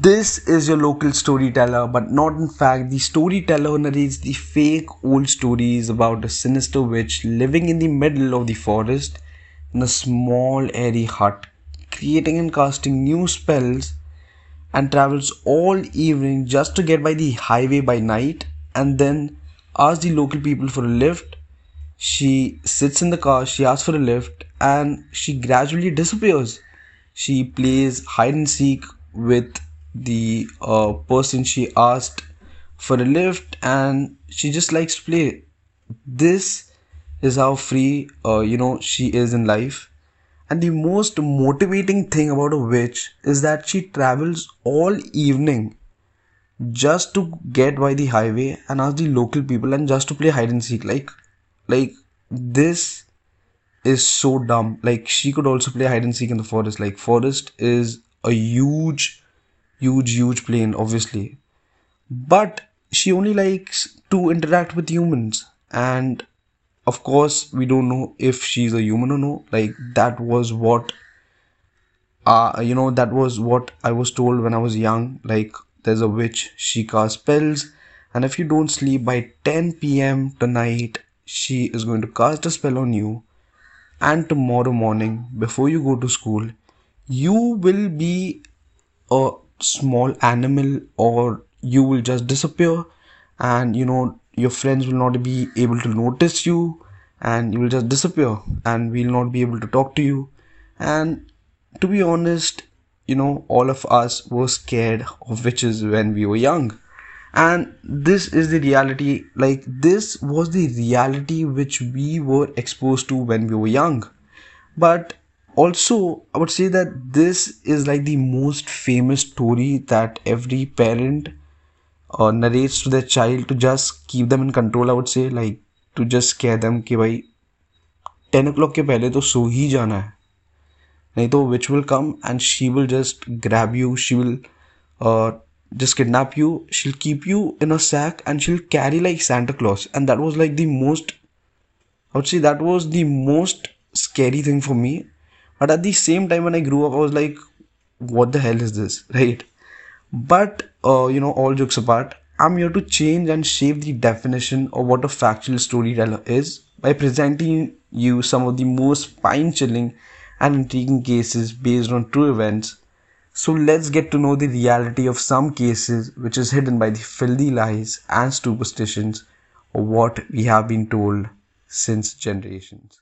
This is your local storyteller, but not in fact. The storyteller narrates the fake old stories about a sinister witch living in the middle of the forest in a small airy hut, creating and casting new spells, and travels all evening just to get by the highway by night and then asks the local people for a lift. She sits in the car, she asks for a lift, and she gradually disappears. She plays hide and seek with the uh, person she asked for a lift and she just likes to play. This is how free uh, you know she is in life. And the most motivating thing about a witch is that she travels all evening just to get by the highway and ask the local people and just to play hide and seek. Like like this is so dumb. Like she could also play hide and seek in the forest. Like forest is a huge huge huge plane obviously. But she only likes to interact with humans. And of course we don't know if she's a human or no. Like that was what uh you know that was what i was told when i was young. Like there's a witch she casts spells. And if you don't sleep by 10 p.m tonight she is going to cast a spell on you. And tomorrow morning before you go to school you will be a small animal or you will just disappear and you know your friends will not be able to notice you and you will just disappear and we'll not be able to talk to you. And to be honest you know all of us were scared of witches when we were young. And this is the reality like this was the reality which we were exposed to when we were young. But also i would say that this is like the most famous story that every parent uh, narrates to their child to just keep them in control i would say like to just scare them कि भाई ten o'clock के पहले तो सो ही जाना है नहीं तो which will come and she will just grab you she will just kidnap you she'll keep you in a sack and she'll carry like santa claus and that was like the most i would say that was the most scary thing for me but at the same time, when I grew up, I was like, what the hell is this? Right? But, uh, you know, all jokes apart, I'm here to change and shape the definition of what a factual storyteller is by presenting you some of the most spine chilling and intriguing cases based on true events. So let's get to know the reality of some cases which is hidden by the filthy lies and superstitions of what we have been told since generations.